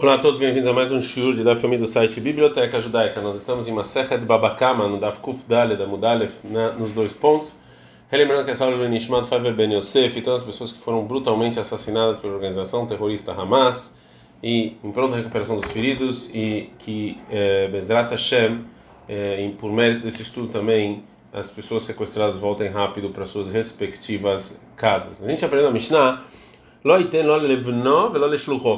Olá a todos, bem-vindos a mais um shiur de Daf do site Biblioteca Judaica. Nós estamos em Masechet Babakama, no Daf Kuf Dale da Mudalef, nos dois pontos. Relembrando que essa aula é Nishmat Faber Ben Yosef, então as pessoas que foram brutalmente assassinadas pela organização terrorista Hamas e em pronta recuperação dos feridos e que eh, Bezrat Hashem, eh, por mérito desse estudo também, as pessoas sequestradas voltem rápido para suas respectivas casas. A gente aprendeu a Mishnah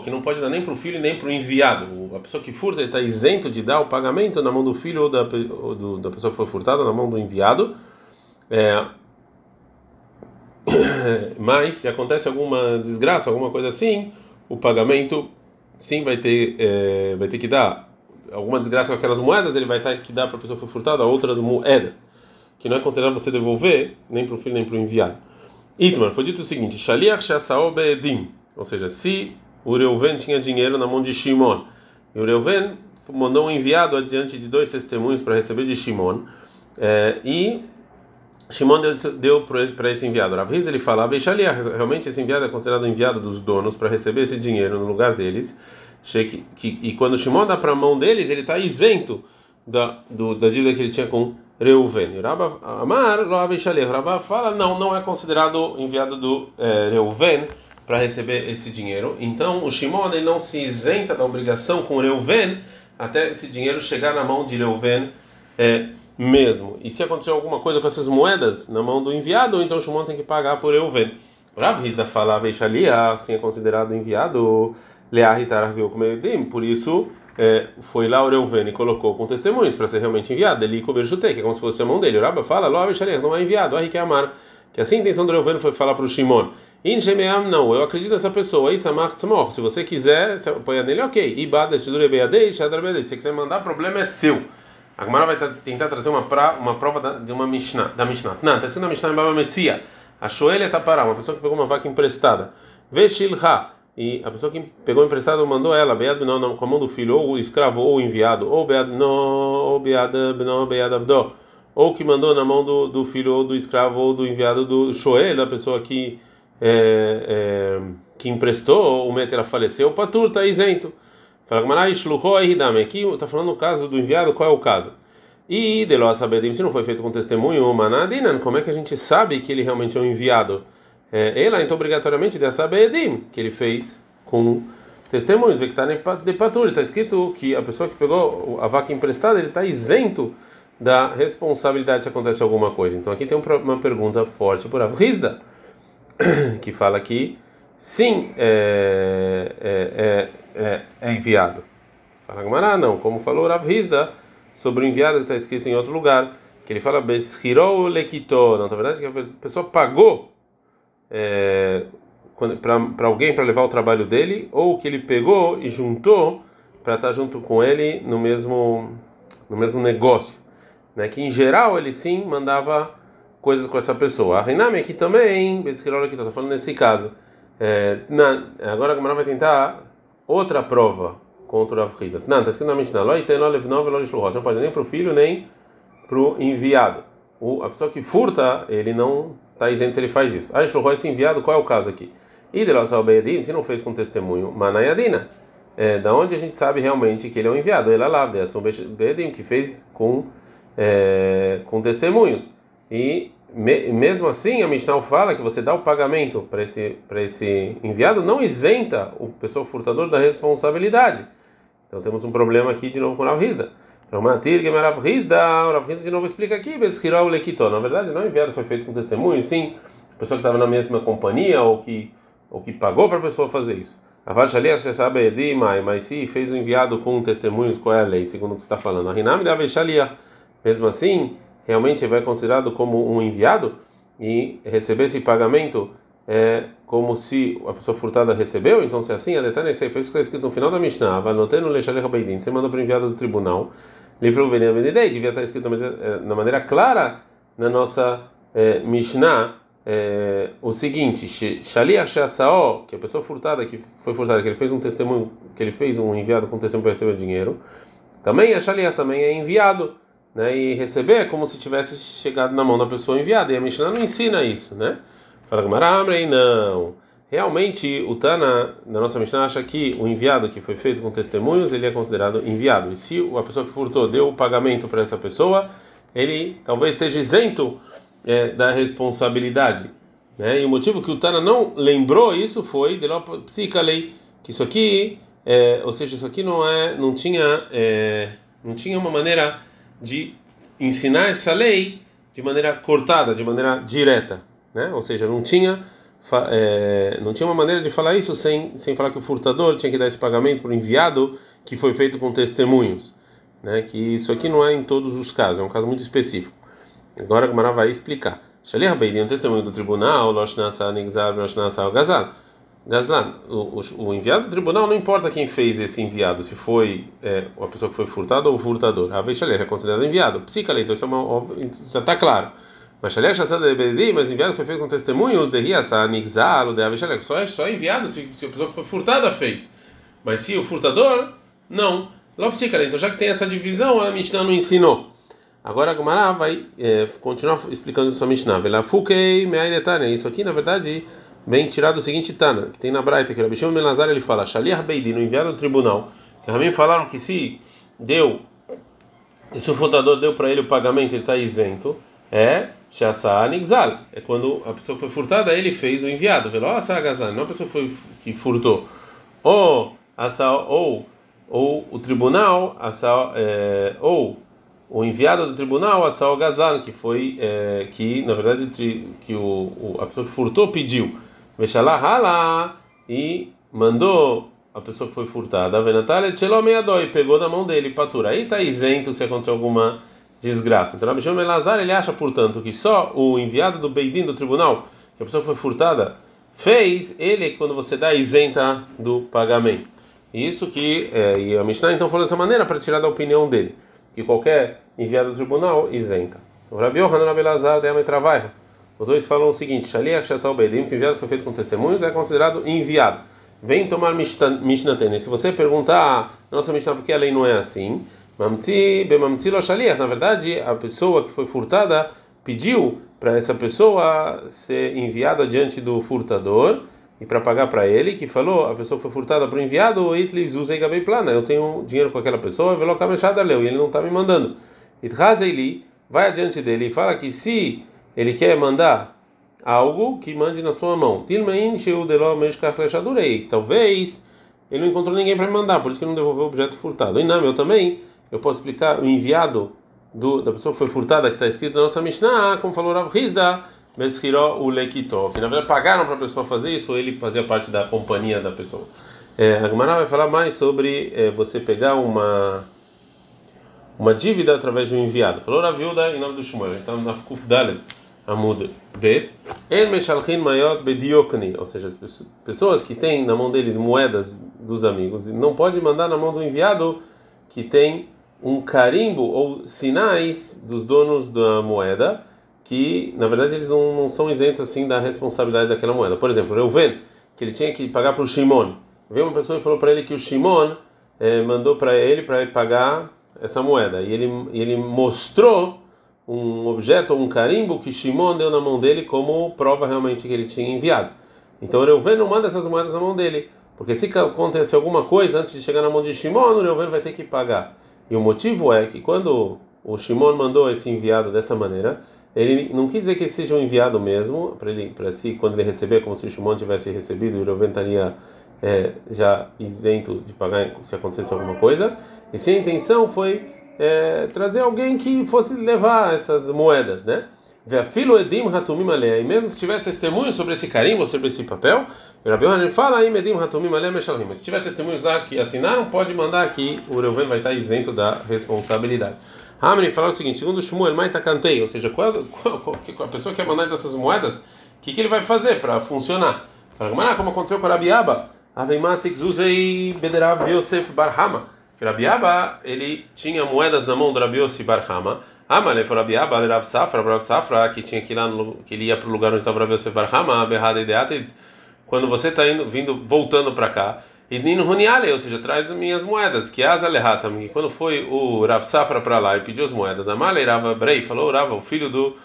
que não pode dar nem para o filho nem para o enviado. A pessoa que furta está isento de dar o pagamento na mão do filho ou da, ou do, da pessoa que foi furtada na mão do enviado. É, mas se acontece alguma desgraça, alguma coisa assim, o pagamento sim vai ter, é, vai ter que dar. Alguma desgraça com aquelas moedas, ele vai ter que dar para a pessoa que foi furtada outras moedas, que não é considerado você devolver nem para o filho nem para o enviado. Itmar, foi dito o seguinte: Shaliach Shasao Beedim, ou seja, se o Reuven tinha dinheiro na mão de Shimon, e o Reuven mandou um enviado adiante de dois testemunhos para receber de Shimon, é, e Shimon deu, deu para esse enviado. Rav ele falava: Shaliach, realmente esse enviado é considerado enviado dos donos para receber esse dinheiro no lugar deles. E quando Shimon dá para a mão deles, ele está isento da, do, da dívida que ele tinha com Reuven. Rabba Amar, Rav Shaleh. Rabba fala, não, não é considerado enviado do é, Reuven para receber esse dinheiro. Então, o Shimon ele não se isenta da obrigação com Reuven até esse dinheiro chegar na mão de Reuven é, mesmo. E se acontecer alguma coisa com essas moedas na mão do enviado, então o Shimon tem que pagar por Reuven. Rav Rizda fala, Veishalia, assim é considerado enviado, Leah Hitar por isso é, foi lá o Reuven e colocou com testemunhos para ser realmente enviado. Ele coberchutei, que é como se fosse a mão dele. O Rabba fala, não é enviado, aí que é amar. Que assim a intenção do Reuven foi falar para o Shimon. Inshemeam, não, eu acredito nessa pessoa. Isso é Se você quiser, você apoia nele, ok. Ibad, se você quiser mandar, o problema é seu. A Gemara vai tentar trazer uma, pra, uma prova da, de uma Mishnah, da Mishnah. Não, está escrito na Mishnah em Baba Metzia. A Shoel está parada, uma pessoa que pegou uma vaca emprestada. Veshilha e a pessoa que pegou emprestado mandou ela, Bead Beno, com a mão do filho, ou o escravo, ou o enviado, ou Bead Beno, ou Bead Beno, Bead Abdo, ou que mandou na mão do, do filho, ou do escravo, ou do enviado do Shoel, da pessoa que, é, é, que emprestou, o Meter faleceu, o Patur está isento. Fala aqui está falando no caso do enviado, qual é o caso? E de sabedim, se não foi feito com testemunho, manadinan, como é que a gente sabe que ele realmente é um enviado? É, ela então obrigatoriamente dessa beedim que ele fez com testemunhos, de patur, está escrito que a pessoa que pegou a vaca emprestada ele está isento da responsabilidade se acontece alguma coisa. Então aqui tem uma pergunta forte por Avrizda que fala que sim é, é, é, é enviado. Fala Gamará, não, como falou Ravrizda sobre o enviado que está escrito em outro lugar, que ele fala Beshirou Lekito, não, na verdade que a pessoa pagou é, para alguém para levar o trabalho dele, ou que ele pegou e juntou para estar tá junto com ele no mesmo no mesmo negócio, né? Que em geral ele sim mandava coisas com essa pessoa. A Reiname aqui também, Bezkirol aqui está falando nesse caso. É, na, agora a Gamara vai tentar outra prova contra o Rav Não, está escrito na Mishnah, não pode nem para o filho nem para o enviado. O, a pessoa que furta, ele não está dizendo se ele faz isso. Shloho esse enviado, qual é o caso aqui? Idelosal se não fez com testemunho, Manayadina. É, da onde a gente sabe realmente que ele é um enviado? Ele é lá, Beedim, que fez com, é, com testemunhos. E me, mesmo assim, a Mishnah fala que você dá o pagamento para esse, esse enviado, não isenta o pessoal furtador da responsabilidade. Então temos um problema aqui de novo com a Rizda. Ramatir Gemarav Rizda, Rav Rizda de novo explica aqui, Beskirau Lekito. Na verdade, não enviado foi feito com testemunho, sim, a pessoa que estava na mesma companhia ou que, ou que pagou para a pessoa fazer isso. A Shaliach, você sabe, Edimai, mas se fez o enviado com testemunhos, qual é a lei, segundo o que você está falando? A Rinam da Shaliach, mesmo assim, realmente vai considerado como um enviado e receber esse pagamento é como se a pessoa furtada recebeu, então se é assim, a detalhe é foi isso que está escrito no final da Mishnah, vai notando o Lechalech Beidin, você manda para o enviado do tribunal, livro Benin Benidei, devia estar escrito na maneira clara na nossa é, Mishnah, é, o seguinte, Shaliach Shasao, que a pessoa furtada, que foi furtada, que ele fez um testemunho, que ele fez um enviado com testemunho para receber dinheiro, também a Shaliach também é enviado, né, e receber é como se tivesse chegado na mão da pessoa enviada, e a Mishnah não ensina isso, né? Fala Gamara, Amrei, não. Realmente o Tana, na nossa Mishnah, acha que o enviado que foi feito com testemunhos, ele é considerado enviado. E se a pessoa que furtou deu o pagamento para essa pessoa, ele talvez esteja isento é, da responsabilidade. Né? E o motivo que o Tana não lembrou isso foi de lei que isso aqui, é, ou seja, isso aqui não é, não tinha, é, não tinha uma maneira de ensinar essa lei de maneira cortada, de maneira direta, né? Ou seja, não tinha é, não tinha uma maneira de falar isso sem, sem falar que o furtador tinha que dar esse pagamento para o enviado que foi feito com testemunhos, né? Que isso aqui não é em todos os casos, é um caso muito específico. Agora a Gamara vai explicar. Shalih Beidin, um testemunho do tribunal, Loshnasa Nigzar, Loshnasa Gazal. Gazlan, o, o, enviado do tribunal não importa quem fez esse enviado, se foi é, a pessoa que foi furtada ou o furtador. A Veishaleh é considerado enviado. Psica, então isso é uma, já está claro. Mas Shaleh Shassad Ebedi, mas enviado foi feito com testemunhos, de Riasa, Nigzal, de Avishaleh, só é só enviado se, se a pessoa que foi furtada fez. Mas se o furtador, não. Psica, então já que tem essa divisão, a Mishnah não ensinou. Agora a Gumara vai é, continuar explicando isso a Mishnah. Vela Fukei Meai Isso aqui, na verdade vem tirar do seguinte Tana, que tem na Braita, que o Rabishim Melazar ele fala, Shaliach Beidin, no enviado do tribunal, que também falaram que se deu, se o fundador deu para ele o pagamento, ele está isento, é Shasa Nigzal, é quando a pessoa que foi furtada, ele fez o enviado, Velosa Agazan, não a pessoa que, foi, que furtou, ou, asa, ou, ou o tribunal, asa, é, ou o enviado do tribunal, Asal Gazan, que foi, é, que na verdade que o, o, a pessoa que furtou pediu. Veshalá e mandou a pessoa que foi furtada, Venatale e pegou da mão dele, patura. Aí está isento se acontecer alguma desgraça. Então, Rabishon Melazar ele acha, portanto, que só o enviado do Beidin do tribunal, que a pessoa que foi furtada, fez, ele é que quando você dá isenta do pagamento. Isso que, é, e a Mishnah então falou dessa maneira para tirar da opinião dele, que qualquer enviado do tribunal isenta. O Rabi Yohanan Abelazar de Travaiha os dois falam o seguinte: Shaliach Shassal Beidim, que o enviado foi feito com testemunhos, é considerado enviado. Vem tomar Mishnah Tene. Se você perguntar, nossa Mishnah, por que a lei não é assim? Mamtzi, Bemamtzi lo Shaliach. Na verdade, a pessoa que foi furtada pediu para essa pessoa ser enviada diante do furtador e para pagar para ele, que falou, a pessoa que foi furtada para o enviado, Itlis usa Gabei Plana, eu tenho dinheiro com aquela pessoa, Velocamechada leu, e ele não está me mandando. Itrazeli vai adiante dele e fala que se ele quer mandar algo que mande na sua mão. Que talvez ele não encontrou ninguém para me mandar, por isso que não devolveu o objeto furtado. E não, eu também, eu posso explicar o enviado do, da pessoa que foi furtada, que está escrito na nossa Mishnah, como falou Rav Hizda, Meshiró o Lekito, que na verdade pagaram para a pessoa fazer isso, ou ele fazia parte da companhia da pessoa. É, a vai falar mais sobre é, você pegar uma uma dívida através de um enviado. Falou Ravilda em nome do Shmuel, estamos na Kuf Dalet. Amud Bet, El Meshalchin Mayot Bediokni, ou seja, as pessoas que têm na mão deles moedas dos amigos, não pode mandar na mão do enviado que tem um carimbo ou sinais dos donos da moeda, que na verdade eles não, não são isentos assim da responsabilidade daquela moeda. Por exemplo, Reuven, que ele tinha que pagar para o Shimon, veio uma pessoa e falou para ele que o Shimon eh, mandou para ele para ele pagar essa moeda, e ele, ele mostrou um objeto um carimbo que Shimon deu na mão dele como prova realmente que ele tinha enviado. Então Reuven não manda essas moedas na mão dele, porque se acontecer alguma coisa antes de chegar na mão de Shimon, o Reuven vai ter que pagar. E o motivo é que quando o Shimon mandou esse enviado dessa maneira, ele não quis dizer que seja um enviado mesmo, para ele, para si, quando ele receber, como se o Shimon tivesse recebido e o Reuven estaria é, já isento de pagar se acontecesse alguma coisa. E se a intenção foi é, trazer alguém que fosse levar essas moedas, né? Ve'afilo edim hatumim. E mesmo se tiver testemunho sobre esse carimbo, sobre esse papel, Rabi Yohanan fala aí edim hatumim alea meshalim. Se tiver testemunhos lá que assinaram, pode mandar aqui, o Reuven vai estar isento da responsabilidade. Hamri fala o seguinte, segundo Shmuel, Maita cantei, ou seja, qual, qual, qual, a pessoa que quer mandar essas moedas, o que, que ele vai fazer para funcionar? Fala, como aconteceu com a Rabiaba, Aveimasik Zuzei Bederav Yosef Barhama Rabiaba ele tinha moedas na mão do Rabi Yossi Barhama. Amale foi Rabiaba, Rav Safra, Rav Safra, que tinha que ir lá no, que ele ia para o lugar onde estava o Rabi Yossi Barhama, berrada ideata, quando você está indo, vindo, voltando para cá, e Nino Runiale, ou seja, traz as minhas moedas, que as alehatam, quando foi o Rav Safra para lá e pediu as moedas, Amale Rav Brei falou, Rav, o filho do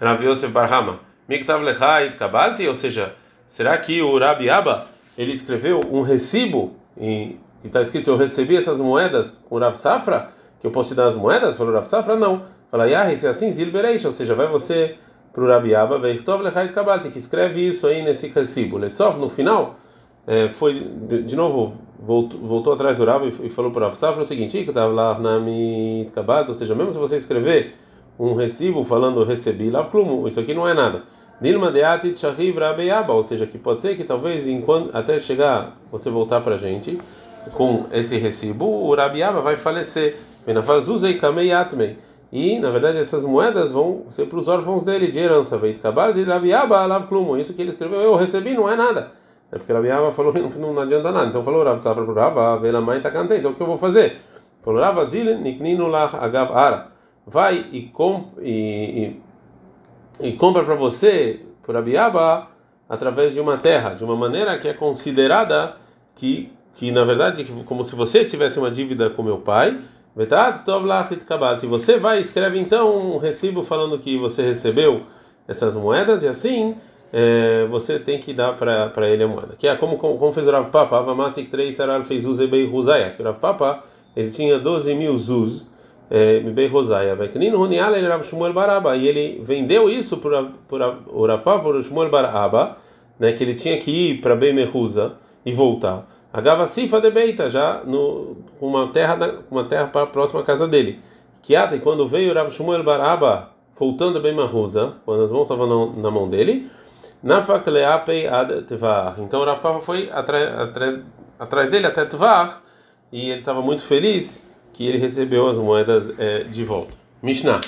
Rav Yosef Barhama, Miktav Lechait Kabalti, ou seja, será que o Rabi Abba ele escreveu um recibo e está escrito eu recebi essas moedas com o Rav Safra que eu posso te dar as moedas? Falou Rav Safra, não. Fala, Yah, se é assim, Zilbereish, ou seja, vai você para o Rabi Abba, Veichtov Lechait Kabbalah, que escreve isso aí nesse recibo. Lesov, no final, é, foi, de, de, novo, voltou, voltou atrás do Rabi e, falou para o Rav Safra o seguinte, que estava lá na Mit Kabbalah, ou seja, mesmo se você escrever um recibo falando recebi, Lav Klumu, isso aqui não é nada. Dilma Deati Chahiv Rabi Abba, ou seja, que pode ser que talvez enquanto, até chegar, você voltar para a gente, com esse recibo, o Rabi Abba vai falecer. Benafazuzei Kamei Atmei. E, na verdade, essas moedas vão ser para os órfãos dele de herança. Veit Kabal de Rabiaba Alav Klumo. Isso que ele escreveu, eu recebi, não é nada. É porque Rabiaba falou, não, não adianta nada. Então falou, Rav Safra para Rava, Vela Mãe Takantei. Então o que eu vou fazer? Falou, Rav Zil Nikninu Lach Agav Ara. Vai e, comp, e, e, e compra para você, por Rabiaba, através de uma terra, de uma maneira que é considerada que, que na verdade, como se você tivesse uma dívida com meu pai e você vai e escreve então um recibo falando que você recebeu essas moedas e assim é, você tem que dar para ele a moeda. Que é como, como, como fez o Rav Papa, Avamasik 3 Sarar fez Uzebei Ruzaya, que o Rav Papa ele tinha 12 mil Zuz, Mibei Ruzaya, Veknino Runiala ele Rav Shmuel Baraba, e ele vendeu isso para o Rav Papa, para Shmuel Baraba, né, que ele tinha que ir para Bei Mehuza e voltar. Agava Sifa de Beita, já no uma terra uma terra próxima à casa dele. Que e quando veio Rav Shmuel Baraba voltando bem Mahusa, quando as mãos estavam na, na mão dele, Nafak Leapei ad Tvar. Então Rav Papa foi atrás dele até Tvar e ele estava muito feliz que ele recebeu as moedas é, de volta. Mishnah.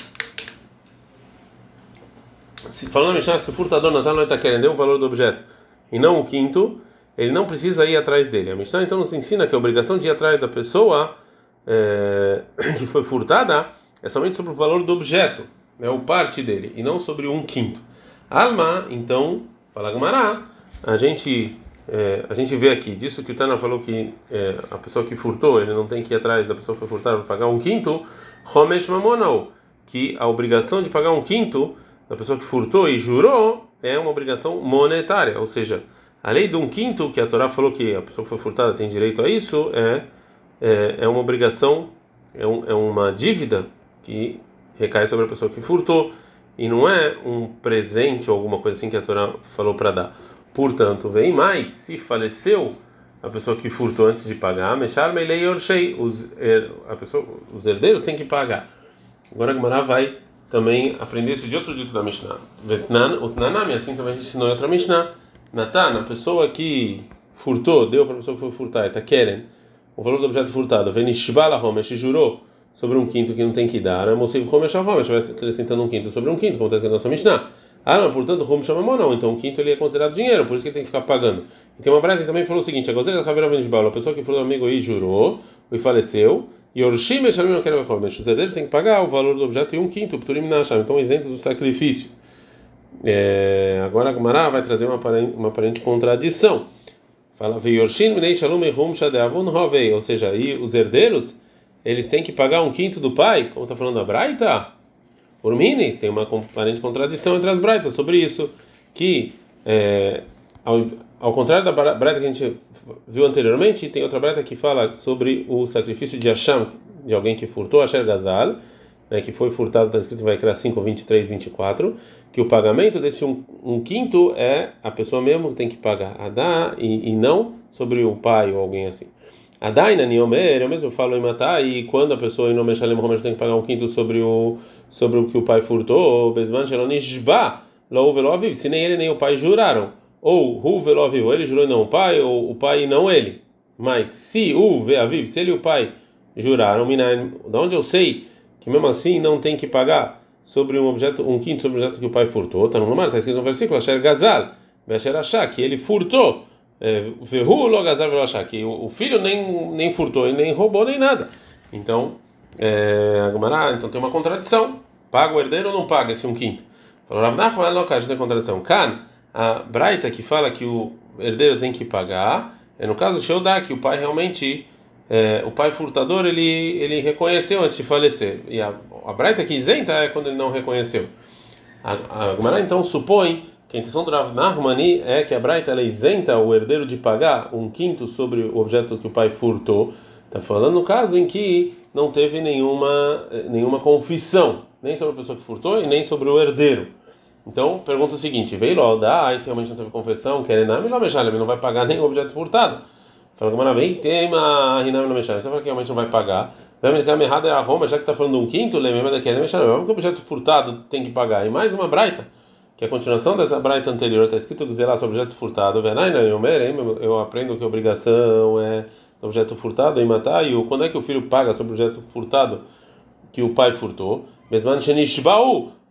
Se, falando na Mishnah, se o furtador Natal não está querendo o valor do objeto e não o quinto, ele não precisa ir atrás dele. A Mishnah então nos ensina que a obrigação de ir atrás da pessoa é, que foi furtada é somente sobre o valor do objeto, é o parte dele, e não sobre um quinto. Alma, então, fala Gamará, a gente é, a gente vê aqui disso que o Tana falou que é, a pessoa que furtou ele não tem que ir atrás da pessoa que foi furtada para pagar um quinto, Homesh Mamonal, que a obrigação de pagar um quinto da pessoa que furtou e jurou é uma obrigação monetária, ou seja, a lei de um quinto, que a Torá falou que a pessoa que foi furtada tem direito a isso, é, é, é uma obrigação, é, um, é uma dívida que recai sobre a pessoa que furtou, e não é um presente ou alguma coisa assim que a Torá falou para dar. Portanto, vem mais, se faleceu a pessoa que furtou antes de pagar, mexar melei orshei, os a pessoa, os herdeiros têm que pagar. Agora a Gemara vai também aprender isso de outro dito da Mishnah. Vetnan, utnanami, assim também a gente ensinou em outra Mishnah. Natan, a pessoa que furtou, deu para a pessoa que foi furtar, está querendo o valor do objeto furtado, Venishbala Homesh jurou sobre um quinto que não tem que dar, Mosiv Homesh Homesh, vai acrescentando um quinto sobre um quinto, como está na nossa Mishnah. Ah, não, portanto, Homesh Mamon não, então o quinto ele é considerado dinheiro, por isso que ele tem que ficar pagando. E tem uma que também falou o seguinte: a Gozela Havera Venishbala, a pessoa que furtou do amigo aí jurou e faleceu, e Orshim Meshamim não quer Homesh, os herdeiros têm que pagar o valor do objeto e um quinto, Pturim Nasham, então isento do sacrifício. É, agora a Gemara vai trazer uma aparente, uma aparente contradição. Fala, ou seja, aí os herdeiros eles têm que pagar um quinto do pai, como está falando a Braita. Urmines tem uma aparente contradição entre as Braitas sobre isso, que é, ao, ao contrário da Braita que a gente viu anteriormente, tem outra Braita que fala sobre o sacrifício de Hashem, de alguém que furtou Asher Gazal, né, que foi furtado, está escrito vai criar 5, 23, 24, que o pagamento desse um, um, quinto é a pessoa mesmo que tem que pagar, a dar e, e não sobre o pai ou alguém assim. A Daina Niomer, eu mesmo falo em matar, e quando a pessoa em nome Shalem tem que pagar um quinto sobre o, sobre o que o pai furtou, Bezman Shalonishba, Louveloviv, se nem ele nem o pai juraram, ou Hu Veloviv, ele jurou e não o pai, ou o pai e não ele. Mas se o Veaviv, se ele e o pai juraram, de onde eu sei que mesmo assim não tem que pagar sobre um objeto, um quinto sobre objeto que o pai furtou. Está no mar, está escrito no versículo, Asher Gazal, Asher Achá, que ele furtou. É, Verru Logazar Velachá, que o filho nem, nem furtou, nem roubou, nem nada. Então, é, então tem uma contradição. Paga o herdeiro ou não paga esse um quinto? Falou Rav Nachman, não, tem contradição. Kan, a Braita que fala que o herdeiro tem que pagar, é no caso Sheodá, que o pai realmente é, o pai furtador ele ele reconheceu antes de falecer e a, a Braita que isenta é quando ele não reconheceu. A, a Gemara então supõe que a intenção do Rav Nahmani é que a Braita ela isenta o herdeiro de pagar um quinto sobre o objeto que o pai furtou. Está falando no caso em que não teve nenhuma, nenhuma confissão, nem sobre a pessoa que furtou e nem sobre o herdeiro. Então, pergunta o seguinte: veio lá, dá, se realmente não teve confissão, quer não vai pagar nem o objeto furtado. Fala que maravilha, tem uma riname no. Você fala que realmente não vai pagar. Me errado é a Roma, já que está falando um quinto, lembra daquele mexer. É que o objeto furtado tem que pagar. E mais uma braita, que é a continuação dessa braita anterior, está escrito que lá sobre objeto furtado. Eu aprendo que a obrigação é objeto furtado em matar. E quando é que o filho paga sobre objeto furtado que o pai furtou? Mesmo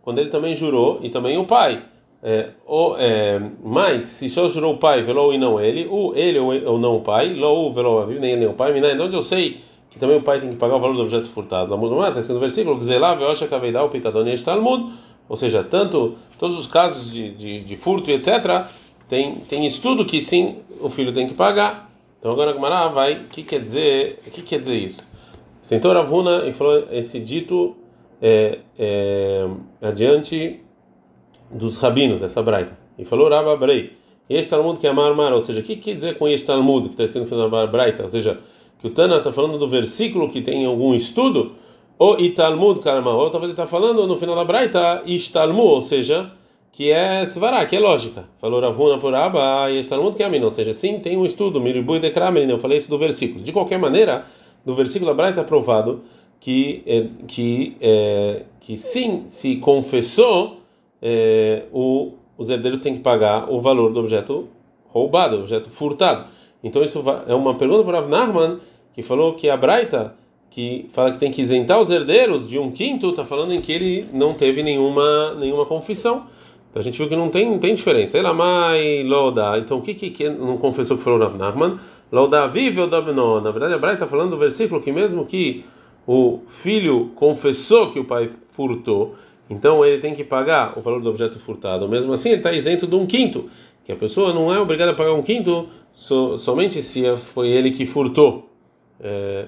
quando ele também jurou, e também o pai. É, é, mas se só jurou o pai, velou e não ele, o ele ou, não o pai, lou velou nem ele nem o pai, mina, onde eu sei que também o pai tem que pagar o valor do objeto furtado. Lá está escrito no versículo, o picador Talmud, ou seja, tanto todos os casos de, de, de, furto e etc., tem, tem estudo que sim, o filho tem que pagar. Então agora a Gmará vai, o que quer dizer, que quer dizer isso? Sentou Ravuna e falou esse dito é, é, adiante dos rabinos, essa braita. E falou Rabba Abrei. Este Talmud que é Mar ou seja, o que quer dizer com este Talmud que está escrito no final da braita? Ou seja, que o Tana está falando do versículo que tem algum estudo, ou Italmud Karma, ou talvez ele está falando no final da braita Ishtalmud, ou seja, que é Svará, que é lógica. Falou Ravuna por Abba e este Talmud que é ou seja, sim, tem um estudo, Miribui de Kramen, eu falei isso do versículo. De qualquer maneira, do versículo da braita é provado que, é, que, é, que sim, se confessou é, o, os herdeiros têm que pagar o valor do objeto roubado, objeto furtado. Então isso é uma pergunta para Avnarman, que falou que a Braita, que fala que tem que isentar os herdeiros de um quinto, está falando em que ele não teve nenhuma, nenhuma confissão. Então a gente viu que não tem, não tem diferença. Elamai, Loda. Então o que, que, que não confessou que falou Avnarman? Loda vive ou Dabno. Na verdade a Braita está falando do versículo que mesmo que o filho confessou que o pai furtou, então ele tem que pagar o valor do objeto furtado. Mesmo assim, ele está isento de um quinto, que a pessoa não é obrigada a pagar um quinto so, somente se foi ele que furtou. É,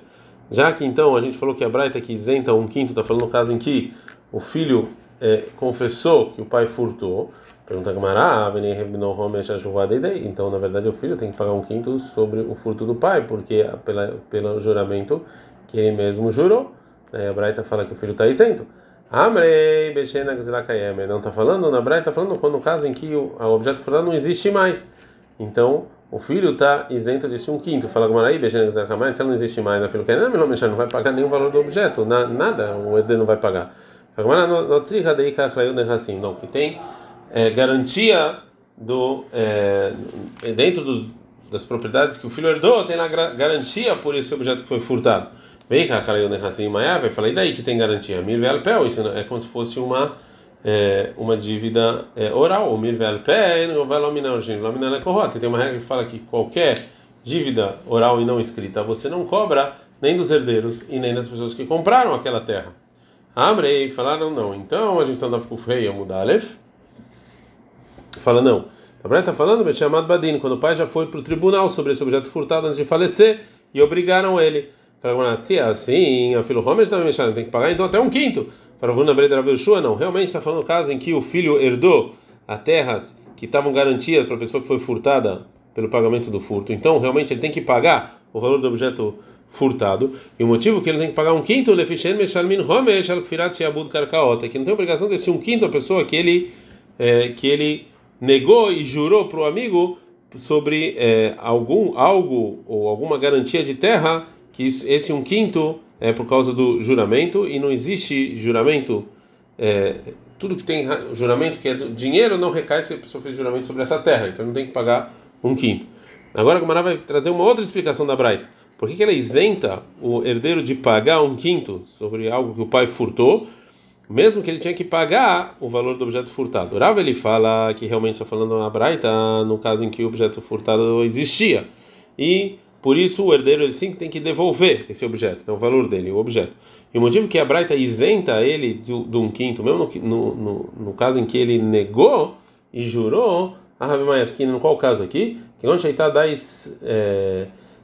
já que então a gente falou que a Braita que isenta um quinto, está falando no caso em que o filho é, confessou que o pai furtou. Pergunta Gamará, então na verdade o filho tem que pagar um quinto sobre o furto do pai, porque pela, pelo juramento que ele mesmo jurou. Aí a Braita fala que o filho está isento. Amrei Bechena Gzilakayeme. Não está falando, na Braita está falando quando no caso em que o, o objeto furtado não existe mais. Então, o filho está isento de um quinto. Fala Gmarai Gzilakayeme. Se ela não existe mais, o filho quer não, não, vai pagar nenhum valor do objeto. Na, nada, o herdeiro não vai pagar. Não, que tem é, garantia do é, dentro dos, das propriedades que o filho herdou, tem a garantia por esse objeto que foi furtado. Vem cá, cara, eu assim, Maiava, falei daí que tem garantia. Mirvel pé, isso é como se fosse uma é, uma dívida é, oral. O mirvel pé, não vai laminar o laminar é corrota. Tem uma regra que fala que qualquer dívida oral e não escrita você não cobra nem dos herdeiros e nem das pessoas que compraram aquela terra. Abrei, falaram não. Então a gente está andando com o rei, mudar Aleph. Fala não. Também está falando, chamado Badin, quando o pai já foi para o tribunal sobre esse objeto furtado antes de falecer e obrigaram ele. Se é assim, a filho Homer também tem que pagar, então até um quinto. Para o Breda Shua, não. Realmente está falando o caso em que o filho herdou a terras que estavam garantidas para a pessoa que foi furtada pelo pagamento do furto. Então, realmente, ele tem que pagar o valor do objeto furtado. E o motivo que ele tem que pagar um quinto, é que não tem obrigação de ser um quinto a pessoa que ele, é, que ele negou e jurou para o amigo sobre é, algum algo ou alguma garantia de terra que esse um quinto é por causa do juramento e não existe juramento é, tudo que tem juramento que é do dinheiro não recai se a pessoa fez juramento sobre essa terra então não tem que pagar um quinto. Agora a Gomara vai trazer uma outra explicação da Braita. Por que, que ela isenta o herdeiro de pagar um quinto sobre algo que o pai furtou mesmo que ele tinha que pagar o valor do objeto furtado. O Rav ele fala que realmente está falando na Braita no caso em que o objeto furtado existia. E por isso o herdeiro ele sim tem que devolver esse objeto, então o valor dele, o objeto. E o motivo que a Braita isenta ele de, de um quinto, mesmo no, no, no, caso em que ele negou e jurou, a Rabi Maiasquina, no qual caso aqui? Que onde está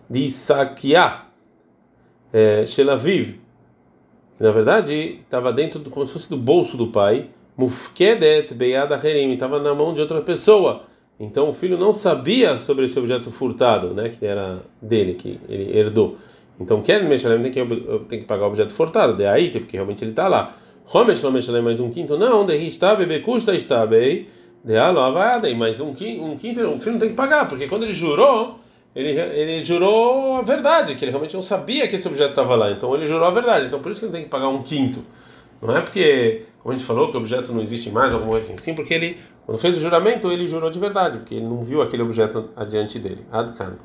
de Isaquiá, Shelaviv. Na verdade, estava dentro do, como se fosse do bolso do pai, Mufkedet beyad acherim, estava na mão de outra pessoa. Então o filho não sabia sobre esse objeto furtado, né, que era dele, que ele herdou. Então quer Meshalem tem que tem que pagar o objeto furtado, de aí, porque realmente ele está lá. Homesh Meshalem mais um quinto, não, de está bebê custa está bem, de alavada, mais um quinto, um quinto, o filho não tem que pagar, porque quando ele jurou, ele, ele jurou a verdade, que ele realmente não sabia que esse objeto estava lá, então ele jurou a verdade, então por isso que ele tem que pagar um quinto. Não é porque, como a gente falou, que o objeto não existe mais, alguma coisa assim. Sim, porque ele, quando fez o juramento, ele jurou de verdade, porque ele não viu aquele objeto adiante dele. Adkan.